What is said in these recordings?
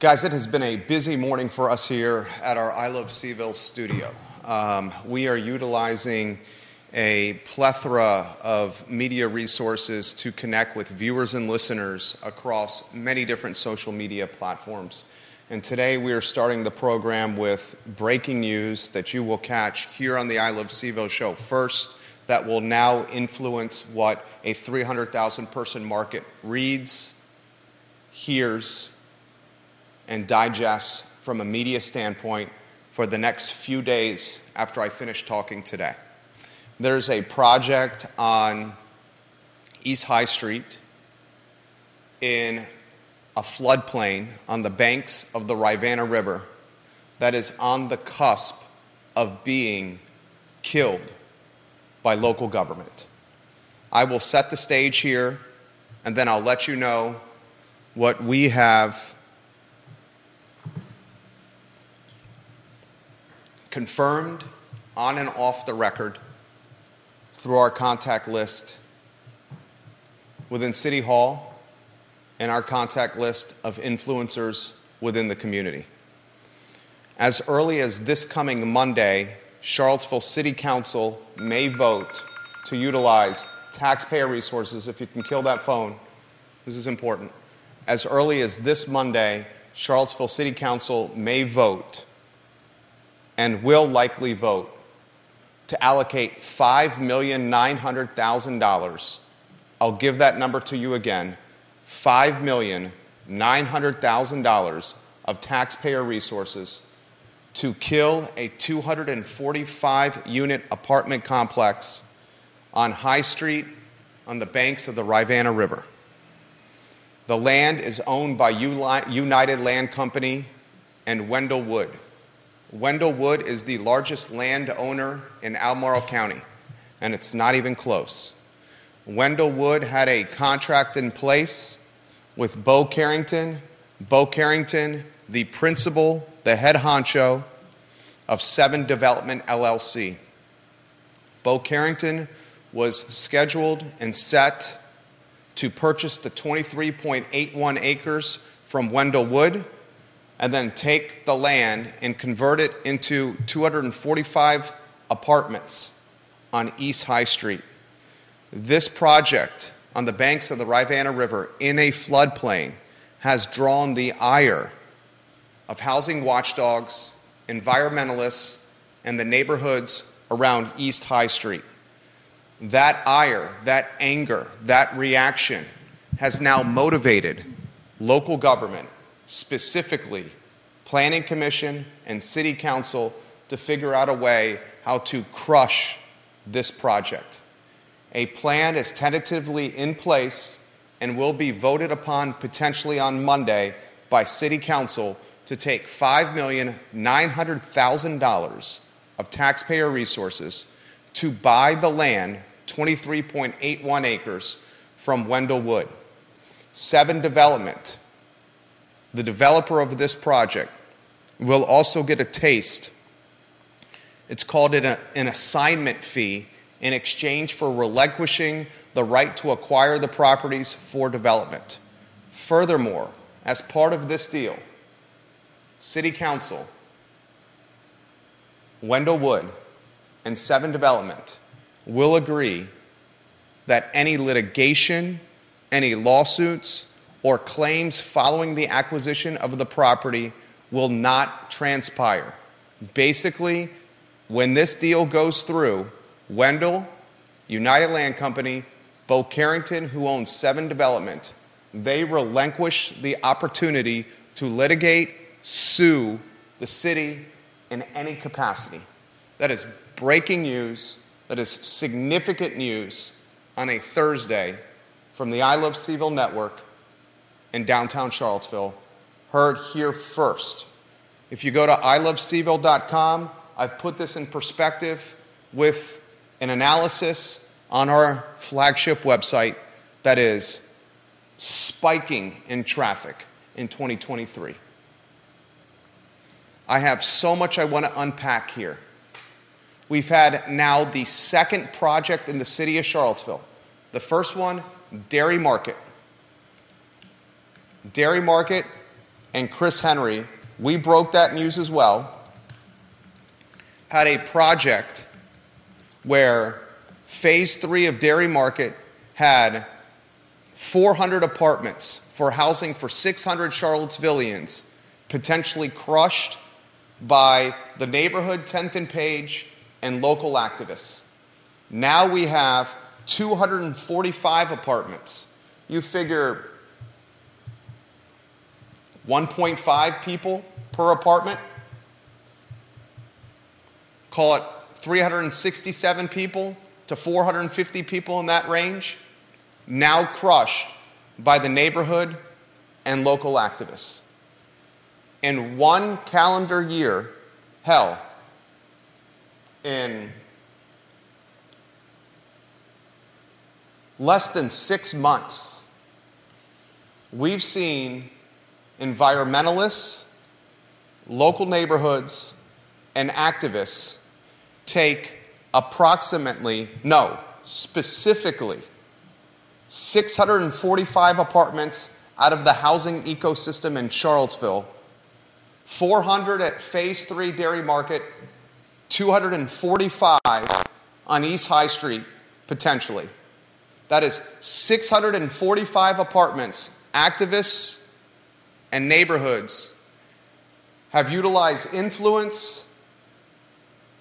Guys, it has been a busy morning for us here at our I Love CVille studio. Um, we are utilizing a plethora of media resources to connect with viewers and listeners across many different social media platforms. And today we are starting the program with breaking news that you will catch here on the I Love CVille show first, that will now influence what a 300,000 person market reads, hears, and digests from a media standpoint for the next few days after I finish talking today. There's a project on East High Street in a floodplain on the banks of the Rivanna River that is on the cusp of being killed by local government. I will set the stage here and then I'll let you know what we have confirmed on and off the record through our contact list within City Hall and our contact list of influencers within the community. As early as this coming Monday, Charlottesville City Council may vote to utilize taxpayer resources. If you can kill that phone, this is important. As early as this Monday, Charlottesville City Council may vote and will likely vote to allocate $5,900,000. I'll give that number to you again $5,900,000 of taxpayer resources to kill a 245 unit apartment complex on High Street on the banks of the Rivanna River. The land is owned by United Land Company and Wendell Wood. Wendell Wood is the largest landowner in Albemarle County, and it's not even close. Wendell Wood had a contract in place with Bo Carrington. Bo Carrington, the principal, the head honcho of Seven Development LLC. Bo Carrington was scheduled and set to purchase the 23.81 acres from Wendell Wood and then take the land and convert it into 245 apartments on East High Street. This project on the banks of the Rivanna River in a floodplain has drawn the ire of housing watchdogs, environmentalists, and the neighborhoods around East High Street. That ire, that anger, that reaction has now motivated local government specifically Planning Commission and City Council to figure out a way how to crush this project. A plan is tentatively in place and will be voted upon potentially on Monday by City Council to take $5,900,000 of taxpayer resources to buy the land, 23.81 acres, from Wendell Wood. Seven Development the developer of this project, will also get a taste. It's called an, an assignment fee in exchange for relinquishing the right to acquire the properties for development. Furthermore, as part of this deal, City Council, Wendell Wood, and Seven Development will agree that any litigation, any lawsuits, or claims following the acquisition of the property will not transpire. Basically, when this deal goes through, Wendell, United Land Company, Bo Carrington, who owns Seven Development, they relinquish the opportunity to litigate, sue the city in any capacity. That is breaking news. That is significant news on a Thursday from the I Love CVille Network in downtown Charlottesville, heard here first. If you go to ilovecville.com, I've put this in perspective with an analysis on our flagship website that is spiking in traffic in 2023. I have so much I want to unpack here. We've had now the second project in the city of Charlottesville. The first one, Dairy Market. Dairy Market and Chris Henry, we broke that news as well, had a project where phase three of Dairy Market had 400 apartments for housing for 600 Charlottesvillians potentially crushed by the neighborhood 10th and Page and local activists. Now we have 245 apartments. You figure 1.5 people per apartment. Call it 367 people to 450 people in that range. Now crushed by the neighborhood and local activists. In one calendar year, hell, in less than six months, we've seen environmentalists, local neighborhoods, and activists take approximately, no, specifically, 645 apartments out of the housing ecosystem in Charlottesville, 400 at Phase 3 Dairy Market, 245 on East High Street, potentially. That is 645 apartments, activists, and neighborhoods have utilized influence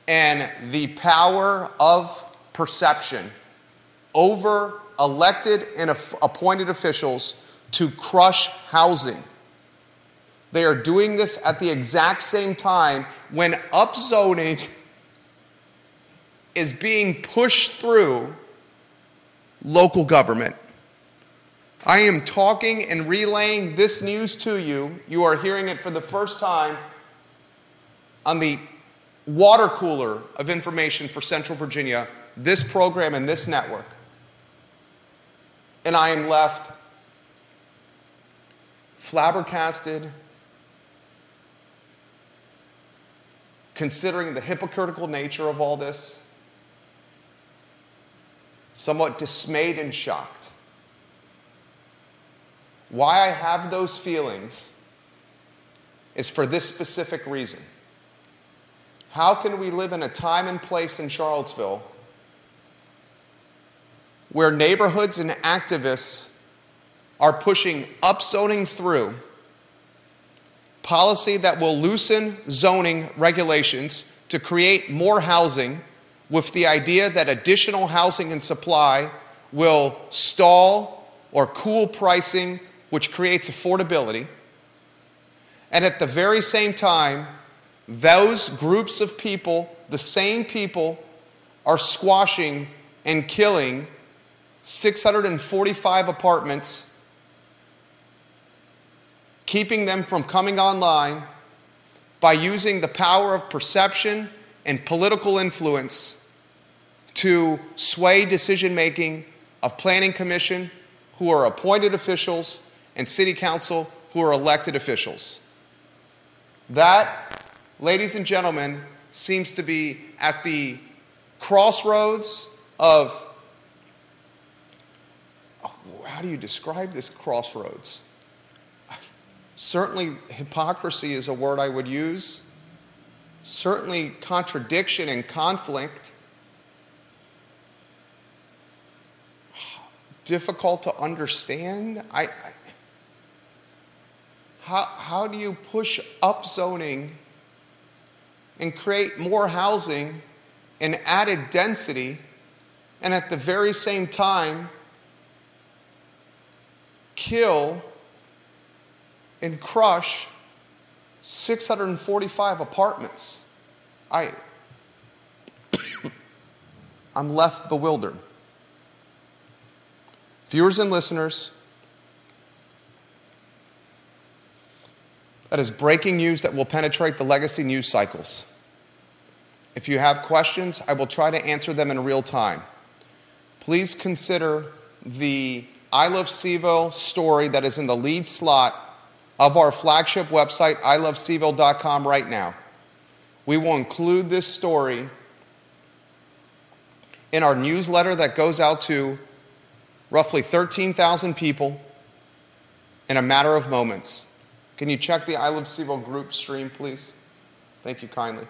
and the power of perception over elected and appointed officials to crush housing. They are doing this at the exact same time when upzoning is being pushed through local government. I am talking and relaying this news to you. You are hearing it for the first time on the water cooler of information for Central Virginia, this program and this network. And I am left flabbergasted, considering the hypocritical nature of all this, somewhat dismayed and shocked. Why I have those feelings is for this specific reason. How can we live in a time and place in Charlottesville where neighborhoods and activists are pushing upzoning through policy that will loosen zoning regulations to create more housing with the idea that additional housing and supply will stall or cool pricing, which creates affordability. And at the very same time, those groups of people, the same people, are squashing and killing 645 apartments, keeping them from coming online by using the power of perception and political influence to sway decision making of planning commission who are appointed officials and city council who are elected officials. That, ladies and gentlemen, seems to be at the crossroads of how do you describe this crossroads? Certainly, hypocrisy is a word I would use. Certainly, contradiction and conflict. Difficult to understand. I, I how, how do you push up zoning and create more housing and added density, and at the very same time, kill and crush 645 apartments. I, I'm left bewildered. Viewers and listeners, that is breaking news that will penetrate the legacy news cycles. If you have questions, I will try to answer them in real time. Please consider the I Love CVille story that is in the lead slot of our flagship website, ilovecville.com, right now. We will include this story in our newsletter that goes out to roughly 13,000 people in a matter of moments. Can you check the I Love CVille group stream, please? Thank you kindly.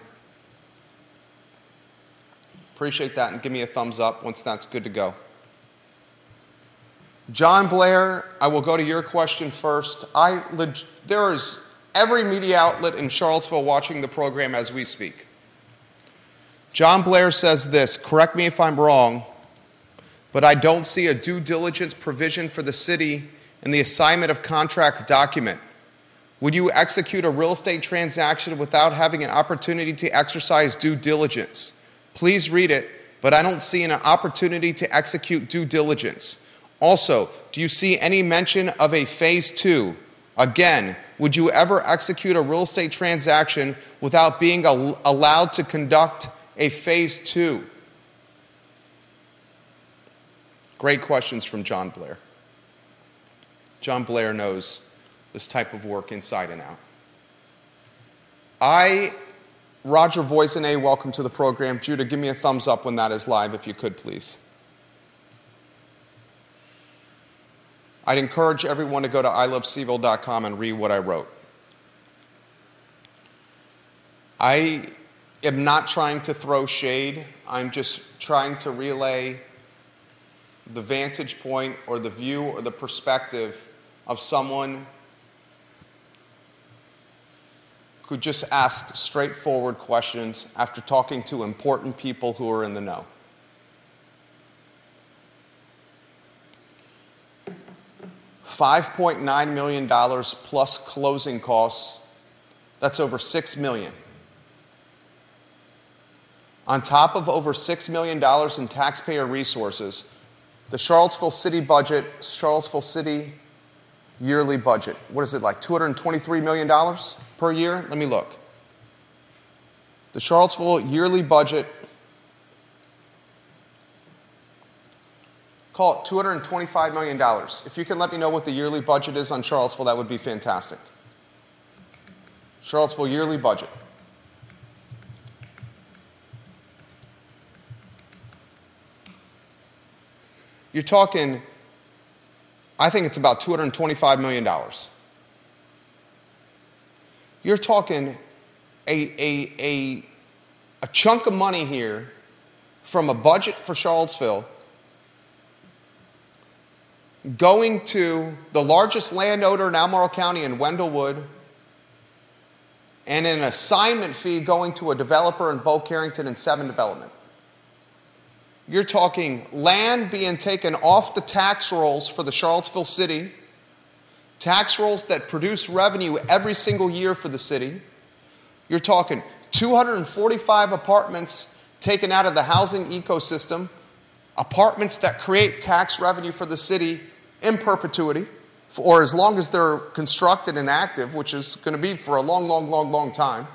Appreciate that and give me a thumbs up once that's good to go. John Blair, I will go to your question first. I, there is every media outlet in Charlottesville watching the program as we speak. John Blair says this correct me if I'm wrong, but I don't see a due diligence provision for the city in the assignment of contract document. Would you execute a real estate transaction without having an opportunity to exercise due diligence? Please read it, but I don't see an opportunity to execute due diligence. Also, do you see any mention of a phase two? Again, would you ever execute a real estate transaction without being allowed to conduct a phase two? Great questions from John Blair. John Blair knows this type of work inside and out. I, Roger Voisinay, welcome to the program. Judah, give me a thumbs up when that is live, if you could, please. I'd encourage everyone to go to ilovecville.com and read what I wrote. I am not trying to throw shade. I'm just trying to relay the vantage point or the view or the perspective of someone who just asked straightforward questions after talking to important people who are in the know. $5.9 million plus closing costs, that's over 6 million. On top of over $6 million in taxpayer resources, the Charlottesville City budget, Charlottesville City yearly budget, what is it like, $223 million per year? Let me look. The Charlottesville yearly budget Call it $225 million. If you can let me know what the yearly budget is on Charlottesville, that would be fantastic. Charlottesville yearly budget. You're talking, I think it's about $225 million. You're talking a, a, a, a chunk of money here from a budget for Charlottesville going to the largest landowner in Albemarle County in Wendell Wood, and an assignment fee going to a developer in Bo Carrington and 7 Development. You're talking land being taken off the tax rolls for the Charlottesville city, tax rolls that produce revenue every single year for the city. You're talking 245 apartments taken out of the housing ecosystem, apartments that create tax revenue for the city in perpetuity, or as long as they're constructed and active, which is going to be for a long, long, long, long time.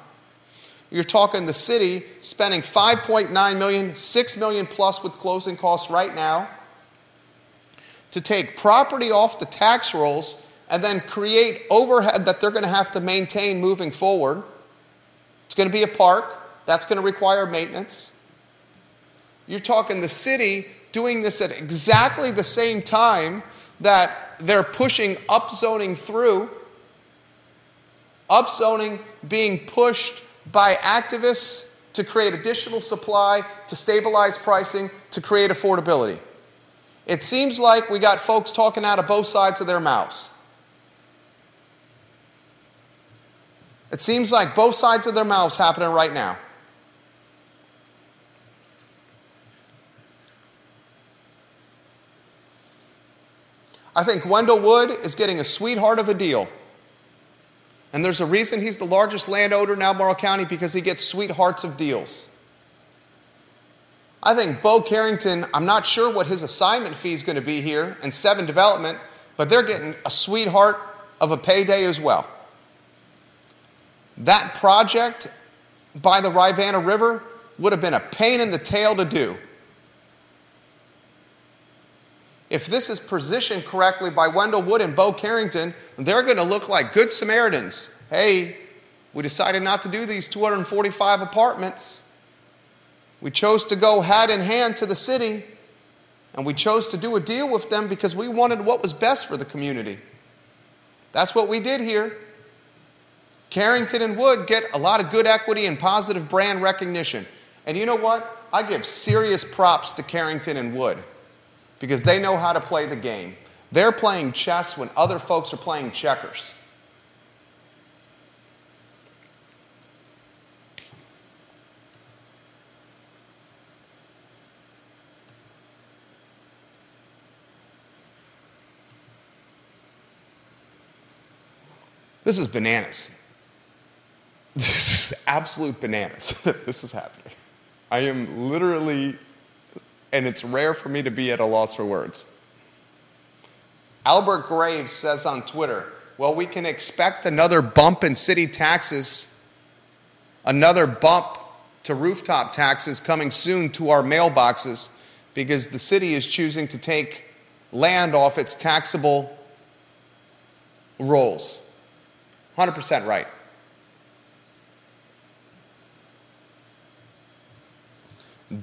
You're talking the city spending 5.9 million, 6 million plus with closing costs right now to take property off the tax rolls and then create overhead that they're going to have to maintain moving forward. It's going to be a park, that's going to require maintenance. You're talking the city doing this at exactly the same time that they're pushing upzoning through, upzoning being pushed by activists to create additional supply, to stabilize pricing, to create affordability. It seems like we got folks talking out of both sides of their mouths. It seems like both sides of their mouths happening right now. I think Wendell Wood is getting a sweetheart of a deal. And there's a reason he's the largest landowner in Albemarle County because he gets sweethearts of deals. I think Bo Carrington, I'm not sure what his assignment fee is going to be here and Seven Development, but they're getting a sweetheart of a payday as well. That project by the Rivanna River would have been a pain in the tail to do if this is positioned correctly by Wendell Wood and Bo Carrington, they're going to look like good Samaritans. Hey, we decided not to do these 245 apartments. We chose to go hand in hand to the city, and we chose to do a deal with them because we wanted what was best for the community. That's what we did here. Carrington and Wood get a lot of good equity and positive brand recognition. And you know what? I give serious props to Carrington and Wood because they know how to play the game. They're playing chess when other folks are playing checkers. This is bananas. This is absolute bananas. this is happening. I am literally, and it's rare for me to be at a loss for words. Albert Graves says on Twitter, well, we can expect another bump in city taxes, another bump to rooftop taxes coming soon to our mailboxes because the city is choosing to take land off its taxable rolls. 100% right.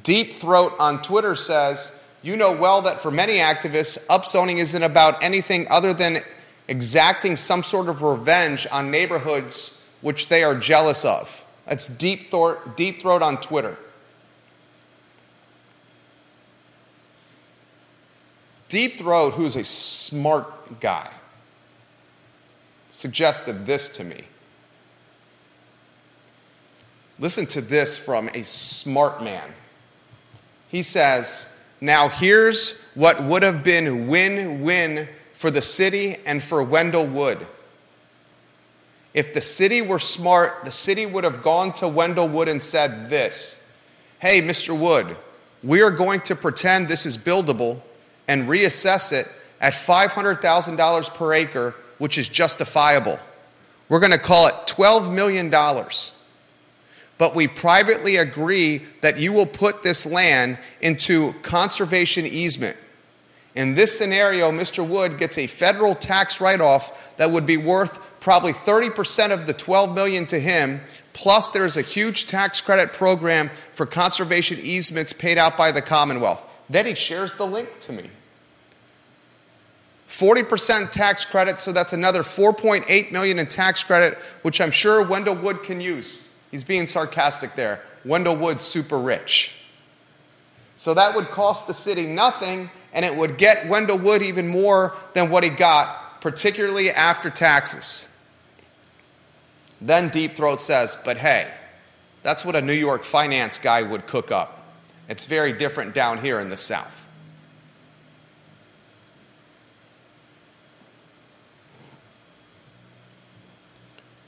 Deep Throat on Twitter says, You know well that for many activists, upzoning isn't about anything other than exacting some sort of revenge on neighborhoods which they are jealous of. That's Deep Throat, Deep Throat on Twitter. Deep Throat, who's a smart guy, suggested this to me. Listen to this from a smart man. He says, Now here's what would have been win win for the city and for Wendell Wood. If the city were smart, the city would have gone to Wendell Wood and said this Hey, Mr. Wood, we are going to pretend this is buildable and reassess it at $500,000 per acre which is justifiable. We're going to call it $12 million. But we privately agree that you will put this land into conservation easement. In this scenario, Mr. Wood gets a federal tax write off that would be worth probably 30% of the 12 million to him. Plus, there's a huge tax credit program for conservation easements paid out by the Commonwealth. Then he shares the link to me. 40% tax credit, so that's another 4.8 million in tax credit, which I'm sure Wendell Wood can use. He's being sarcastic there. Wendell Wood's super rich. So that would cost the city nothing, and it would get Wendell Wood even more than what he got, particularly after taxes. Then Deep Throat says, but hey, that's what a New York finance guy would cook up. It's very different down here in the South.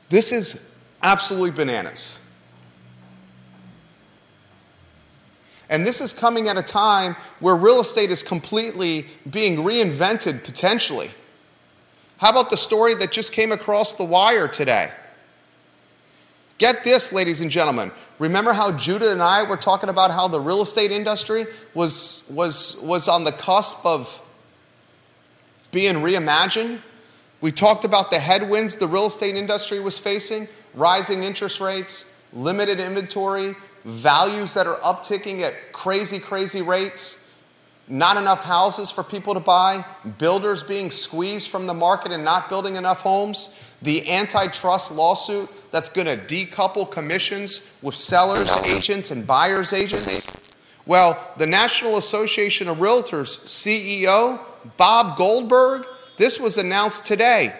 This is absolutely bananas. And this is coming at a time where real estate is completely being reinvented potentially. How about the story that just came across the wire today? Get this, ladies and gentlemen. Remember how Judah and I were talking about how the real estate industry was, was, was on the cusp of being reimagined? We talked about the headwinds the real estate industry was facing rising interest rates, limited inventory, values that are upticking at crazy, crazy rates, not enough houses for people to buy, builders being squeezed from the market and not building enough homes, the antitrust lawsuit that's going to decouple commissions with sellers, agents, and buyers' agents. Well, the National Association of Realtors CEO, Bob Goldberg, this was announced today.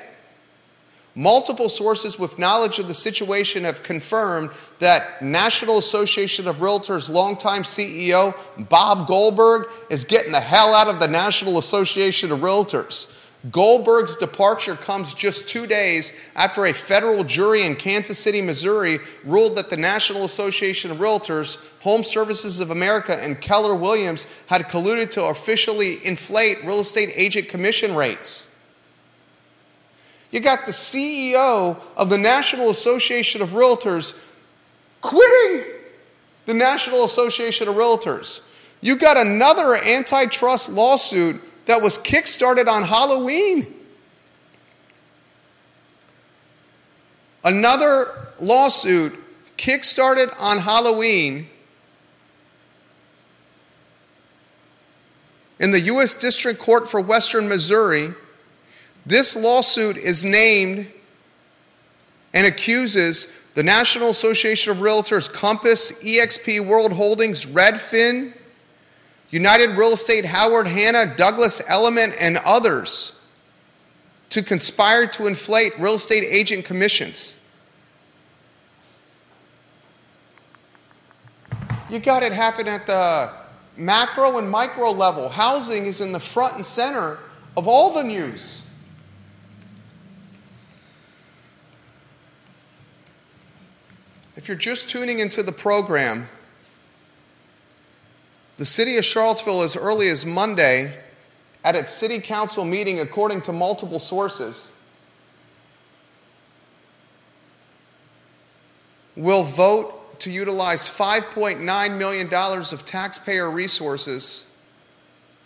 Multiple sources with knowledge of the situation have confirmed that National Association of Realtors longtime CEO Bob Goldberg is getting the hell out of the National Association of Realtors. Goldberg's departure comes just two days after a federal jury in Kansas City, Missouri ruled that the National Association of Realtors, Home Services of America, and Keller Williams had colluded to officially inflate real estate agent commission rates. You got the CEO of the National Association of Realtors quitting the National Association of Realtors. You got another antitrust lawsuit that was kickstarted on Halloween. Another lawsuit kickstarted on Halloween in the U.S. District Court for Western Missouri this lawsuit is named and accuses the National Association of Realtors, Compass, EXP World Holdings, Redfin, United Real Estate, Howard Hanna, Douglas Elliman, and others to conspire to inflate real estate agent commissions. You got it happen at the macro and micro level. Housing is in the front and center of all the news. If you're just tuning into the program, the city of Charlottesville, as early as Monday, at its city council meeting, according to multiple sources, will vote to utilize $5.9 million of taxpayer resources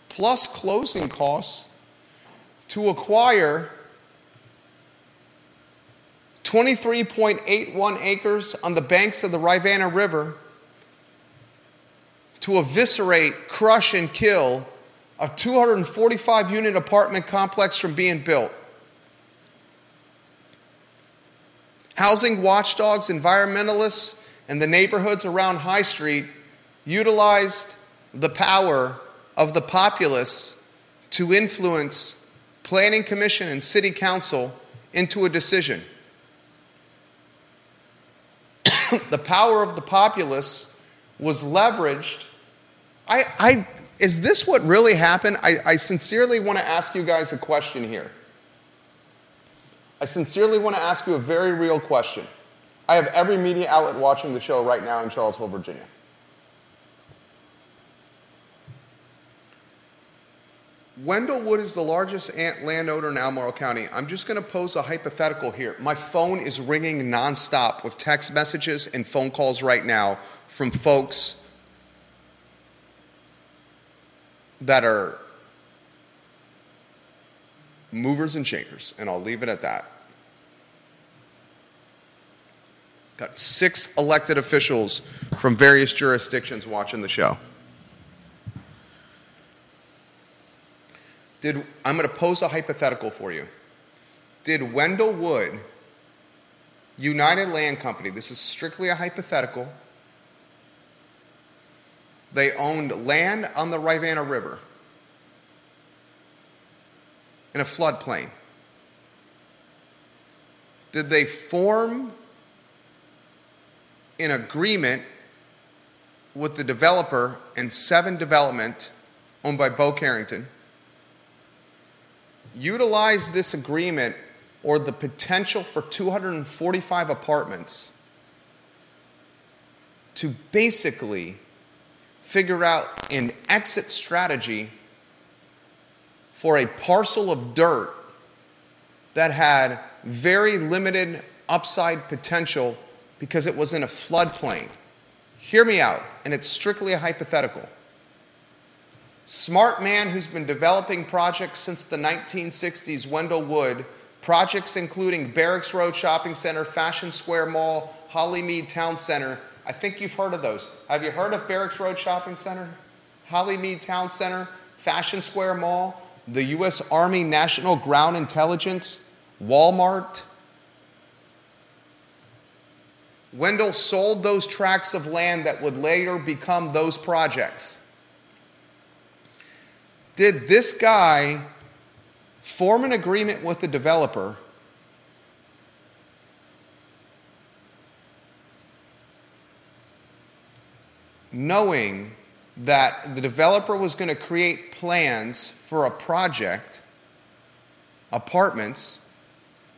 plus closing costs to acquire 23.81 acres on the banks of the Rivanna River to eviscerate, crush, and kill a 245 unit apartment complex from being built. Housing watchdogs, environmentalists, and the neighborhoods around High Street utilized the power of the populace to influence Planning Commission and City Council into a decision. the power of the populace was leveraged. I, I, is this what really happened? I, I sincerely want to ask you guys a question here. I sincerely want to ask you a very real question. I have every media outlet watching the show right now in Charlottesville, Virginia. Wendell Wood is the largest landowner in Albemarle County. I'm just going to pose a hypothetical here. My phone is ringing nonstop with text messages and phone calls right now from folks that are movers and shakers, and I'll leave it at that. Got six elected officials from various jurisdictions watching the show. Did, I'm going to pose a hypothetical for you. Did Wendell Wood, United Land Company, this is strictly a hypothetical, they owned land on the Rivanna River in a floodplain. Did they form an agreement with the developer and Seven Development, owned by Bo Carrington? Utilize this agreement or the potential for 245 apartments to basically figure out an exit strategy for a parcel of dirt that had very limited upside potential because it was in a floodplain. Hear me out, and it's strictly a hypothetical. Smart man who's been developing projects since the 1960s, Wendell Wood, projects including Barracks Road Shopping Center, Fashion Square Mall, Hollymead Town Center. I think you've heard of those. Have you heard of Barracks Road Shopping Center? Hollymead Town Center, Fashion Square Mall, the U.S. Army National Ground Intelligence, Walmart. Wendell sold those tracts of land that would later become those projects did this guy form an agreement with the developer? Knowing that the developer was going to create plans for a project, apartments,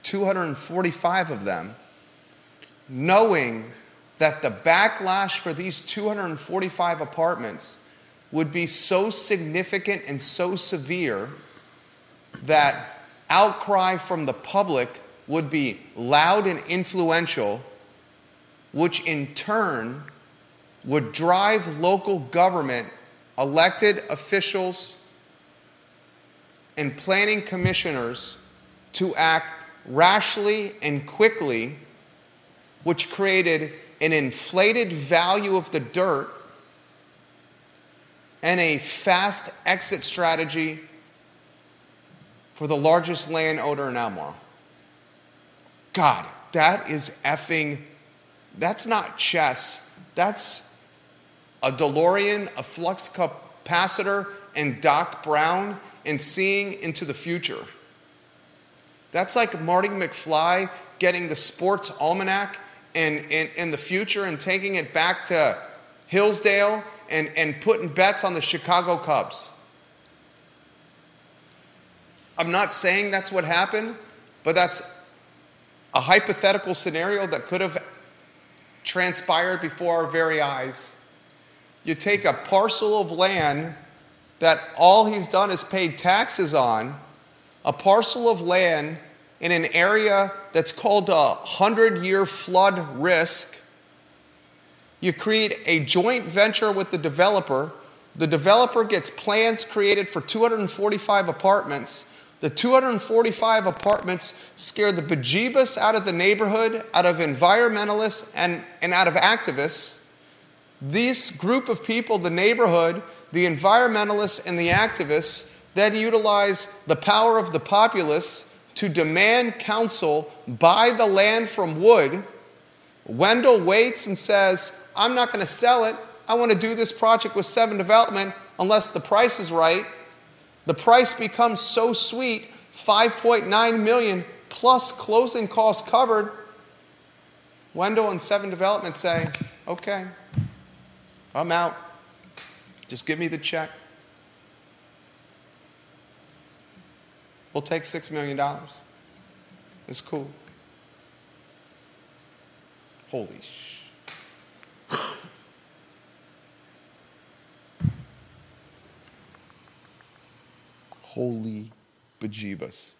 245 of them, knowing that the backlash for these 245 apartments would be so significant and so severe that outcry from the public would be loud and influential, which in turn would drive local government, elected officials, and planning commissioners to act rashly and quickly, which created an inflated value of the dirt and a fast exit strategy for the largest landowner in Albemarle. God, that is effing, that's not chess. That's a DeLorean, a flux capacitor, and Doc Brown and seeing into the future. That's like Marty McFly getting the sports almanac in, in, in the future and taking it back to Hillsdale and, and putting bets on the Chicago Cubs. I'm not saying that's what happened, but that's a hypothetical scenario that could have transpired before our very eyes. You take a parcel of land that all he's done is paid taxes on, a parcel of land in an area that's called a 100 year flood risk. You create a joint venture with the developer. The developer gets plans created for 245 apartments. The 245 apartments scare the bejeebus out of the neighborhood, out of environmentalists, and, and out of activists. This group of people, the neighborhood, the environmentalists, and the activists, then utilize the power of the populace to demand council buy the land from Wood. Wendell waits and says, I'm not going to sell it. I want to do this project with Seven Development unless the price is right. The price becomes so sweet, 5.9 million plus closing costs covered. Wendell and Seven Development say, okay, I'm out. Just give me the check. We'll take $6 million. It's cool. Holy sh. Holy bejeebus.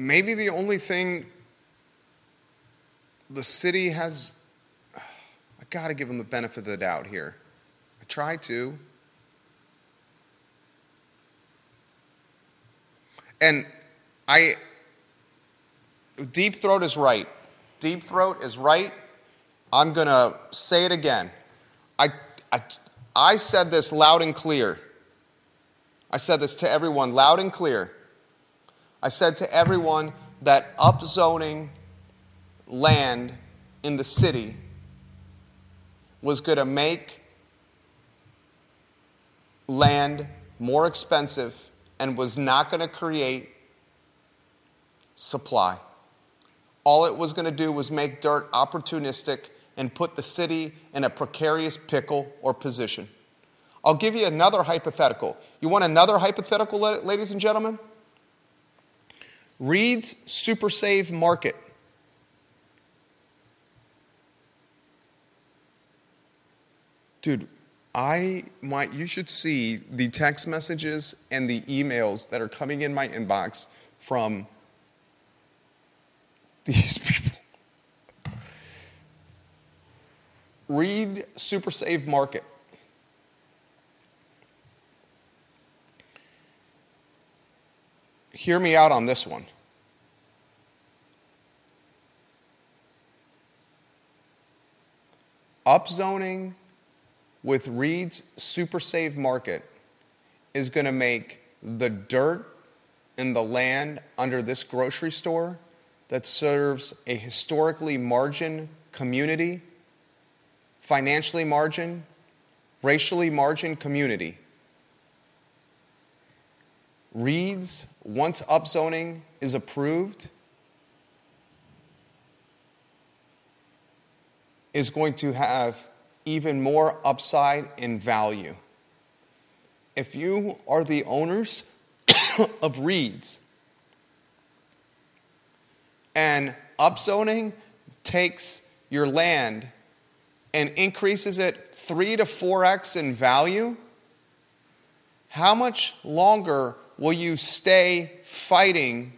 maybe the only thing the city has, I got to give them the benefit of the doubt here. I try to. And I, Deep Throat is right. Deep Throat is right. I'm going to say it again. I, I, I said this loud and clear. I said this to everyone loud and clear. I said to everyone that upzoning land in the city was going to make land more expensive and was not going to create supply. All it was going to do was make dirt opportunistic and put the city in a precarious pickle or position. I'll give you another hypothetical. You want another hypothetical, ladies and gentlemen? Reid's Super Save Market. Dude, I might you should see the text messages and the emails that are coming in my inbox from these people. Reid Super Save Market. hear me out on this one. Upzoning with Reid's Super Save Market is going to make the dirt in the land under this grocery store that serves a historically margin community, financially margin, racially margin community. Reid's, once upzoning is approved, is going to have even more upside in value. If you are the owners of Reid's and upzoning takes your land and increases it 3 to 4x in value, how much longer will you stay fighting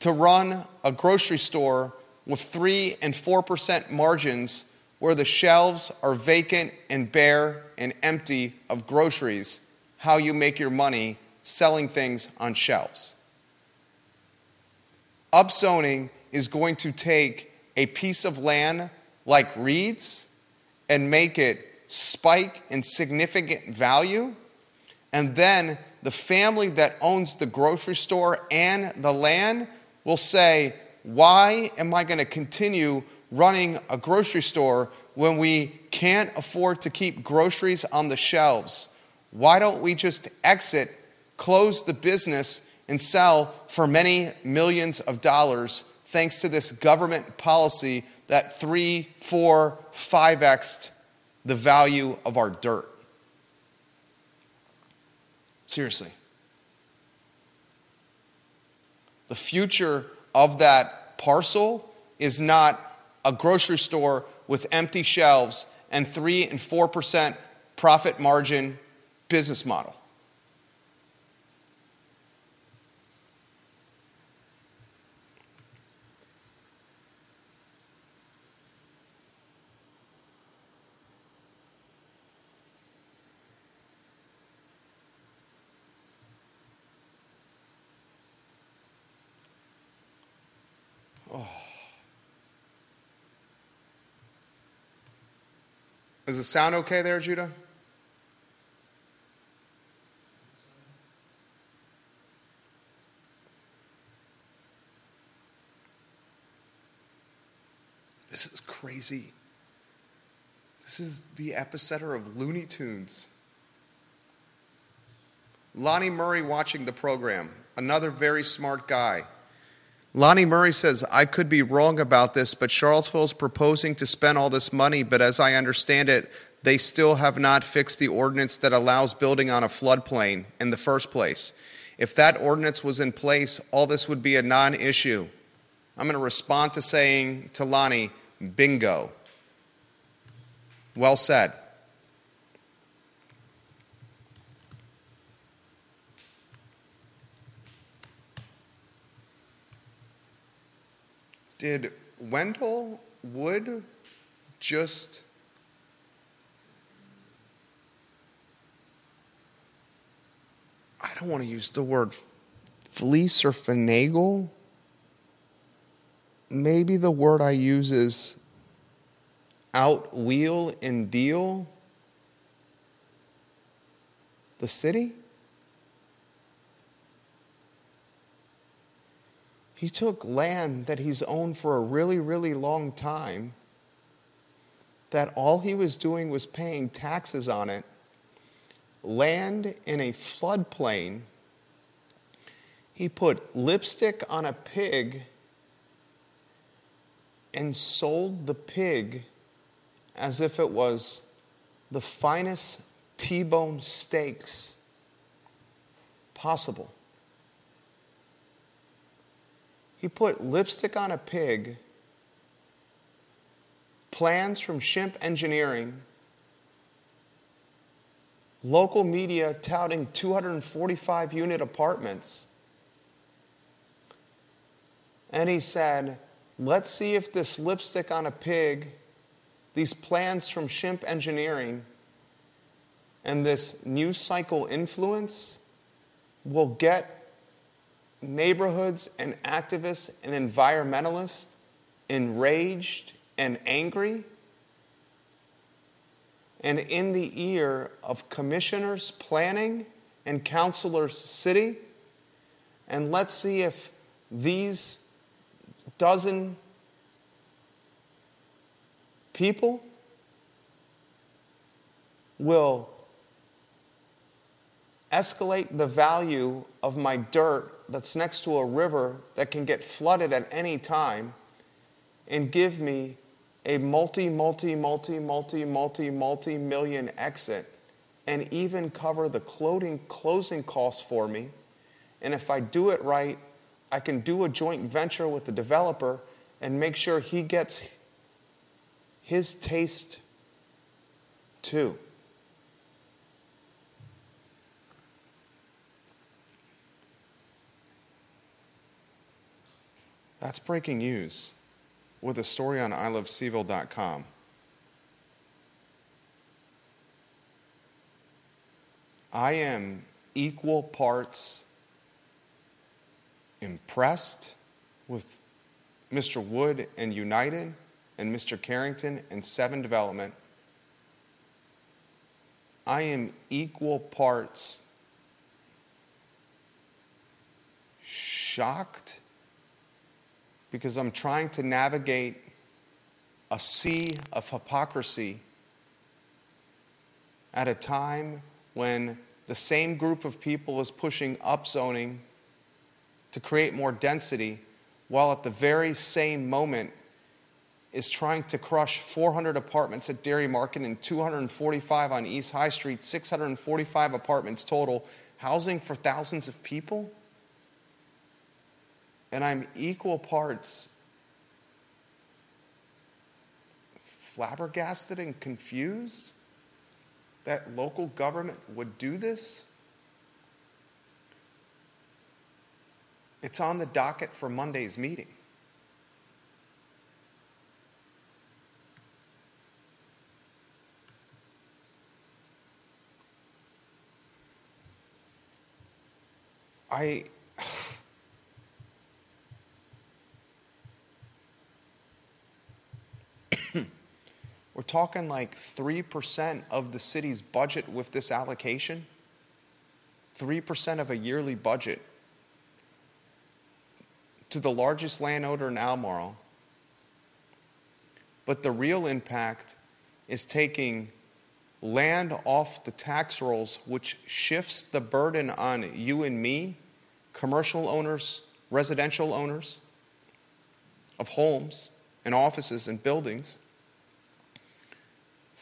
to run a grocery store with 3 and 4% margins where the shelves are vacant and bare and empty of groceries? How you make your money selling things on shelves. Upzoning is going to take a piece of land like Reid's and make it spike in significant value. And then the family that owns the grocery store and the land will say, Why am I going to continue running a grocery store when we can't afford to keep groceries on the shelves? Why don't we just exit, close the business, and sell for many millions of dollars thanks to this government policy that three, four, five xed the value of our dirt. Seriously. The future of that parcel is not a grocery store with empty shelves and 3 and 4% profit margin business model. Does it sound okay there, Judah? This is crazy. This is the epicenter of Looney Tunes. Lonnie Murray watching the program, another very smart guy. Lonnie Murray says, I could be wrong about this, but Charlottesville is proposing to spend all this money, but as I understand it, they still have not fixed the ordinance that allows building on a floodplain in the first place. If that ordinance was in place, all this would be a non issue. I'm going to respond to saying to Lonnie, bingo. Well said. Did Wendell Wood just I don't want to use the word fleece or finagle. Maybe the word I use is outwheel and deal the city? He took land that he's owned for a really, really long time, that all he was doing was paying taxes on it, land in a floodplain. He put lipstick on a pig and sold the pig as if it was the finest T bone steaks possible. He put lipstick on a pig, plans from Shimp Engineering, local media touting 245 unit apartments. And he said, Let's see if this lipstick on a pig, these plans from Shimp Engineering, and this new cycle influence will get neighborhoods and activists and environmentalists enraged and angry. And in the ear of commissioners planning and counselors city. And let's see if these dozen people will escalate the value of my dirt that's next to a river that can get flooded at any time and give me a multi, multi, multi, multi, multi, multi million exit and even cover the clothing, closing costs for me. And if I do it right, I can do a joint venture with the developer and make sure he gets his taste too. That's breaking news with a story on ilovecville.com. I am equal parts impressed with Mr. Wood and United, and Mr. Carrington and Seven Development, I am equal parts shocked because I'm trying to navigate a sea of hypocrisy at a time when the same group of people is pushing upzoning to create more density, while at the very same moment is trying to crush 400 apartments at Dairy Market and 245 on East High Street, 645 apartments total, housing for thousands of people. And I'm equal parts flabbergasted and confused that local government would do this? It's on the docket for Monday's meeting. I We're talking like 3% of the city's budget with this allocation. 3% of a yearly budget to the largest landowner in Albemarle. But the real impact is taking land off the tax rolls, which shifts the burden on you and me, commercial owners, residential owners of homes and offices and buildings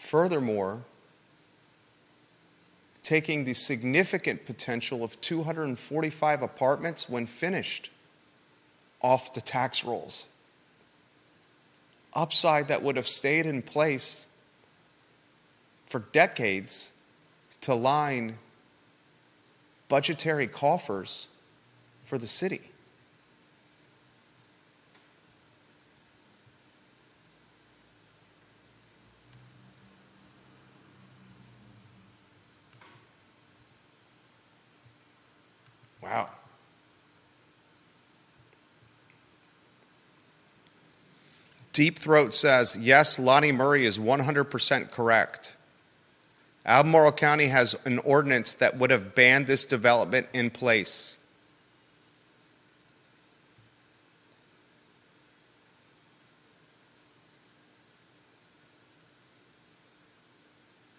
Furthermore, taking the significant potential of 245 apartments when finished off the tax rolls. Upside that would have stayed in place for decades to line budgetary coffers for the city. Wow. Deep Throat says, yes, Lonnie Murray is 100% correct. Albemarle County has an ordinance that would have banned this development in place.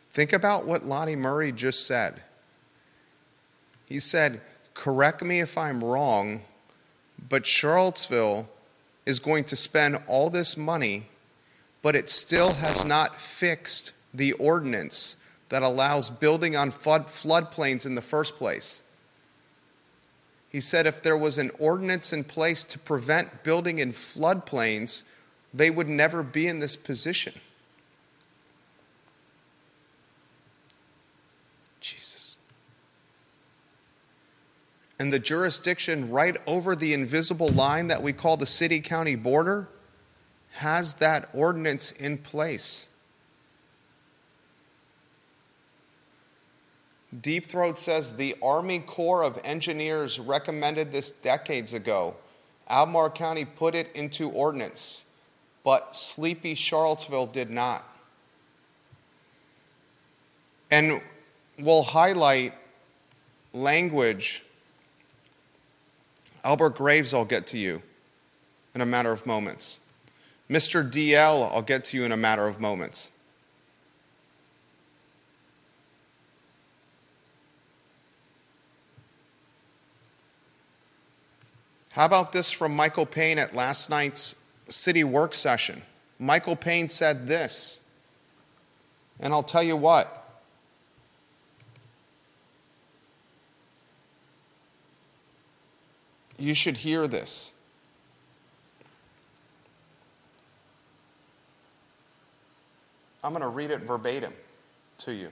Think about what Lonnie Murray just said. He said, correct me if I'm wrong, but Charlottesville is going to spend all this money, but it still has not fixed the ordinance that allows building on flood, floodplains in the first place. He said if there was an ordinance in place to prevent building in floodplains, they would never be in this position. Jesus and the jurisdiction right over the invisible line that we call the city county border has that ordinance in place. Deep Throat says the Army Corps of Engineers recommended this decades ago. Albemarle County put it into ordinance, but sleepy Charlottesville did not. And we'll highlight language Albert Graves, I'll get to you in a matter of moments. Mr. DL, I'll get to you in a matter of moments. How about this from Michael Payne at last night's city work session? Michael Payne said this, and I'll tell you what. You should hear this. I'm going to read it verbatim to you.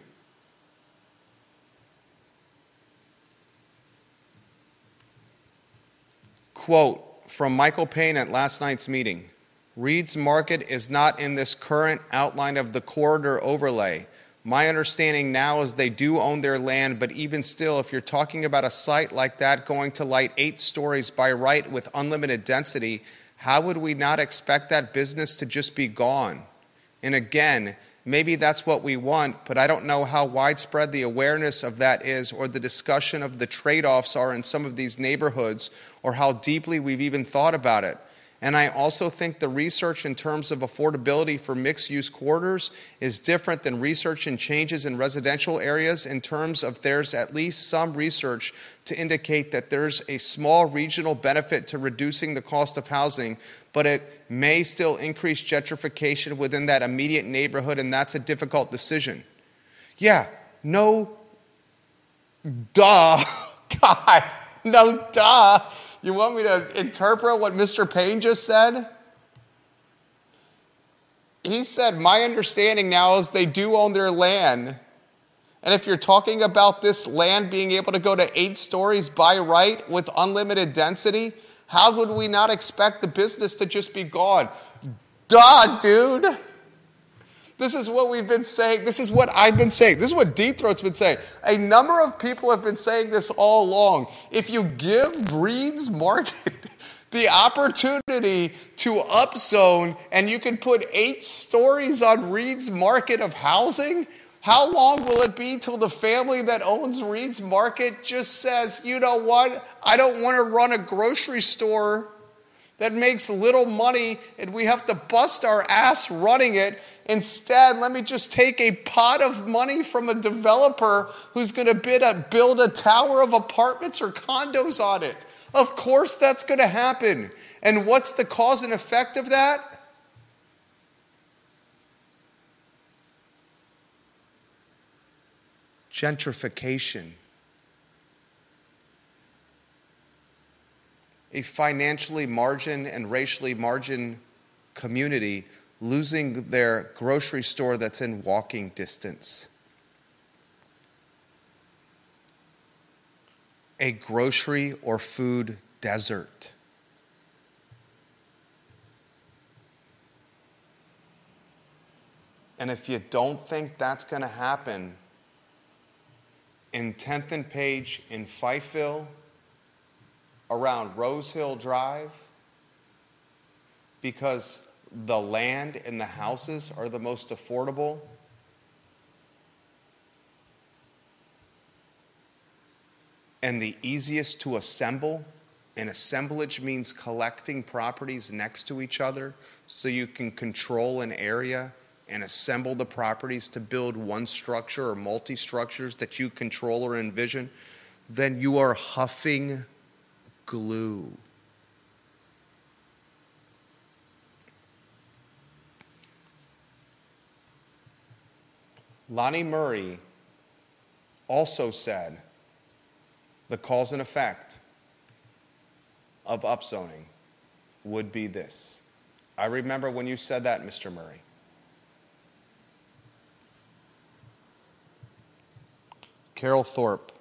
Quote from Michael Payne at last night's meeting Reid's Market is not in this current outline of the corridor overlay. My understanding now is they do own their land, but even still, if you're talking about a site like that going to light eight stories by right with unlimited density, how would we not expect that business to just be gone? And again, maybe that's what we want, but I don't know how widespread the awareness of that is or the discussion of the trade offs are in some of these neighborhoods or how deeply we've even thought about it. And I also think the research in terms of affordability for mixed use quarters is different than research and changes in residential areas in terms of there's at least some research to indicate that there's a small regional benefit to reducing the cost of housing, but it may still increase gentrification within that immediate neighborhood, and that's a difficult decision. Yeah, no, duh, God, no, duh. You want me to interpret what Mr. Payne just said? He said, My understanding now is they do own their land. And if you're talking about this land being able to go to eight stories by right with unlimited density, how would we not expect the business to just be gone? Duh, dude. This is what we've been saying. This is what I've been saying. This is what Deep Throat's been saying. A number of people have been saying this all along. If you give Reid's Market the opportunity to upzone and you can put eight stories on Reid's Market of housing, how long will it be till the family that owns Reid's Market just says, you know what? I don't want to run a grocery store that makes little money and we have to bust our ass running it Instead, let me just take a pot of money from a developer who's going to build a tower of apartments or condos on it. Of course, that's going to happen. And what's the cause and effect of that? Gentrification. A financially margin and racially margin community losing their grocery store that's in walking distance. A grocery or food desert. And if you don't think that's going to happen, in 10th and Page in Fifeville, around Rose Hill Drive, because the land and the houses are the most affordable. And the easiest to assemble. And assemblage means collecting properties next to each other so you can control an area and assemble the properties to build one structure or multi structures that you control or envision, then you are huffing glue. Lonnie Murray also said the cause and effect of upzoning would be this. I remember when you said that, Mr. Murray. Carol Thorpe.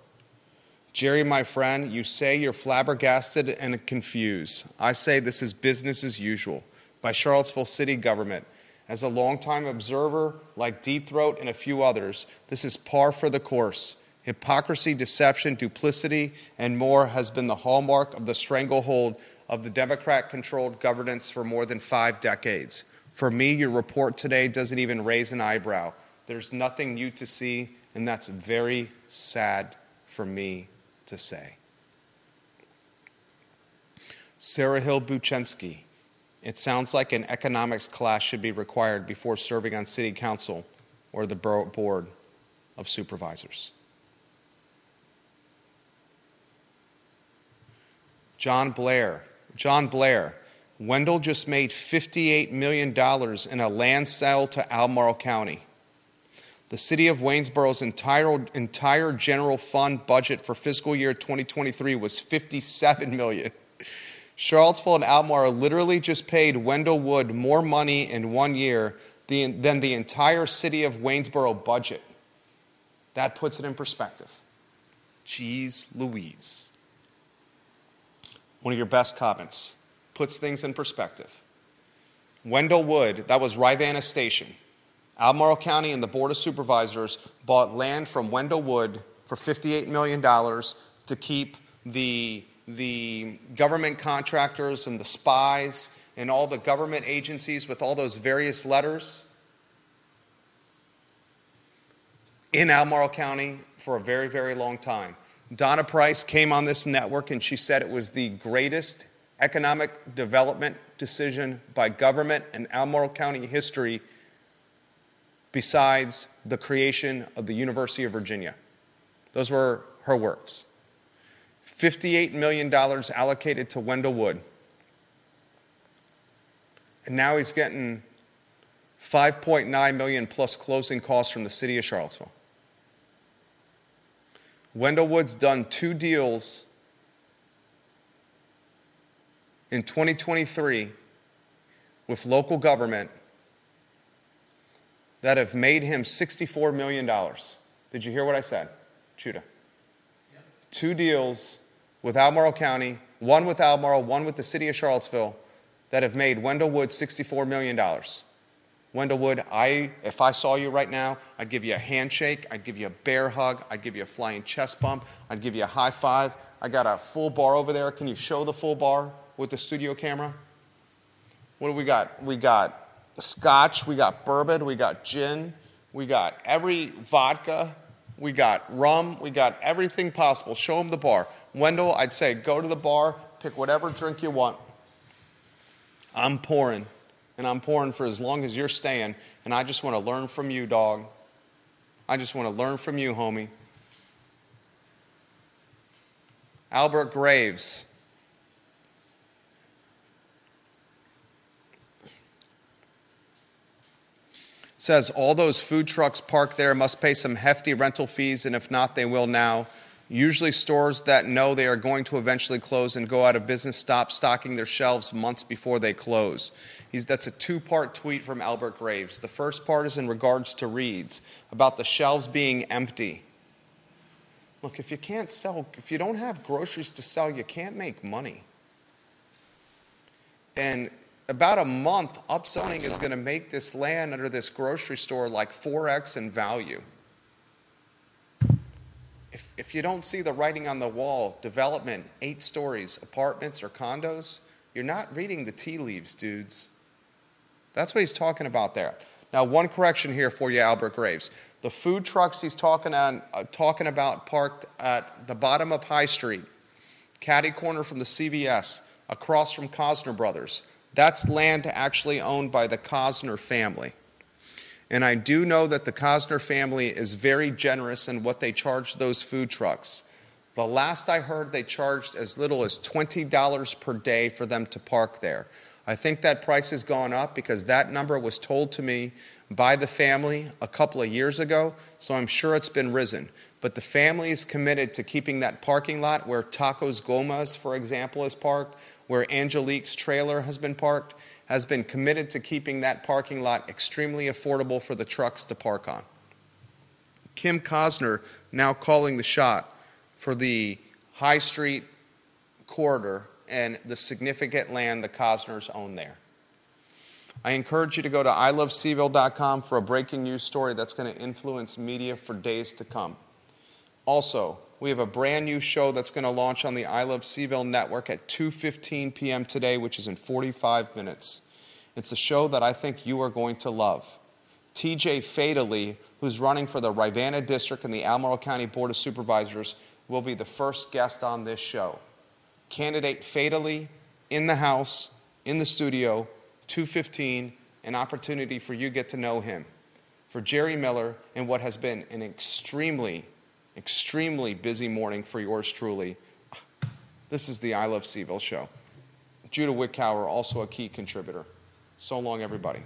Jerry, my friend, you say you're flabbergasted and confused. I say this is business as usual by Charlottesville City government as a longtime observer, like Deep Throat and a few others, this is par for the course. Hypocrisy, deception, duplicity, and more has been the hallmark of the stranglehold of the Democrat controlled governance for more than five decades. For me, your report today doesn't even raise an eyebrow. There's nothing new to see, and that's very sad for me to say. Sarah Hill Buchensky, it sounds like an economics class should be required before serving on city council or the board of supervisors. John Blair. John Blair. Wendell just made $58 million in a land sale to Albemarle County. The city of Waynesboro's entire, entire general fund budget for fiscal year 2023 was $57 million. Charlottesville and Albemarle literally just paid Wendell Wood more money in one year than the entire city of Waynesboro budget. That puts it in perspective. Jeez Louise. One of your best comments puts things in perspective. Wendell Wood, that was Rivanna Station. Albemarle County and the Board of Supervisors bought land from Wendell Wood for $58 million to keep the the government contractors and the spies and all the government agencies with all those various letters in Albemarle County for a very, very long time. Donna Price came on this network and she said it was the greatest economic development decision by government in Albemarle County history besides the creation of the University of Virginia. Those were her words. $58 million allocated to Wendell Wood. And now he's getting 5.9 million plus closing costs from the city of Charlottesville. Wendell Wood's done two deals in 2023 with local government that have made him $64 million. Did you hear what I said, Judah? Two deals with Albemarle County, one with Albemarle, one with the city of Charlottesville, that have made Wendell Wood $64 million. Wendell Wood, I, if I saw you right now, I'd give you a handshake, I'd give you a bear hug, I'd give you a flying chest bump, I'd give you a high five. I got a full bar over there. Can you show the full bar with the studio camera? What do we got? We got scotch, we got bourbon, we got gin, we got every vodka, we got rum, we got everything possible. Show them the bar. Wendell, I'd say go to the bar, pick whatever drink you want. I'm pouring and I'm pouring for as long as you're staying, and I just want to learn from you, dog. I just want to learn from you, homie. Albert Graves. Says all those food trucks parked there must pay some hefty rental fees, and if not, they will now. Usually, stores that know they are going to eventually close and go out of business stop stocking their shelves months before they close. He's, that's a two part tweet from Albert Graves. The first part is in regards to Reid's about the shelves being empty. Look, if you can't sell, if you don't have groceries to sell, you can't make money. And about a month, upzoning is going to make this land under this grocery store like 4x in value if, if you don't see the writing on the wall, development, eight stories, apartments, or condos, you're not reading the tea leaves, dudes. That's what he's talking about there. Now, one correction here for you, Albert Graves. The food trucks he's talking, on, uh, talking about parked at the bottom of High Street, caddy corner from the CVS, across from Cosner Brothers. That's land actually owned by the Cosner family. And I do know that the Cosner family is very generous in what they charge those food trucks. The last I heard, they charged as little as $20 per day for them to park there. I think that price has gone up because that number was told to me by the family a couple of years ago, so I'm sure it's been risen. But the family is committed to keeping that parking lot where Tacos Gomez, for example, is parked, where Angelique's trailer has been parked has been committed to keeping that parking lot extremely affordable for the trucks to park on. Kim Cosner now calling the shot for the High Street corridor and the significant land the Cosners own there. I encourage you to go to ilovecville.com for a breaking news story that's going to influence media for days to come. Also, we have a brand new show that's going to launch on the I Love CVille network at 2:15 p.m. today, which is in 45 minutes. It's a show that I think you are going to love. TJ Fatally, who's running for the Rivanna District and the Albemarle County Board of Supervisors, will be the first guest on this show. Candidate Fatally in the house, in the studio, 215, an opportunity for you to get to know him. For Jerry Miller and what has been an extremely extremely busy morning for yours truly. This is the I Love CVille show. Judah Wickower, also a key contributor. So long, everybody.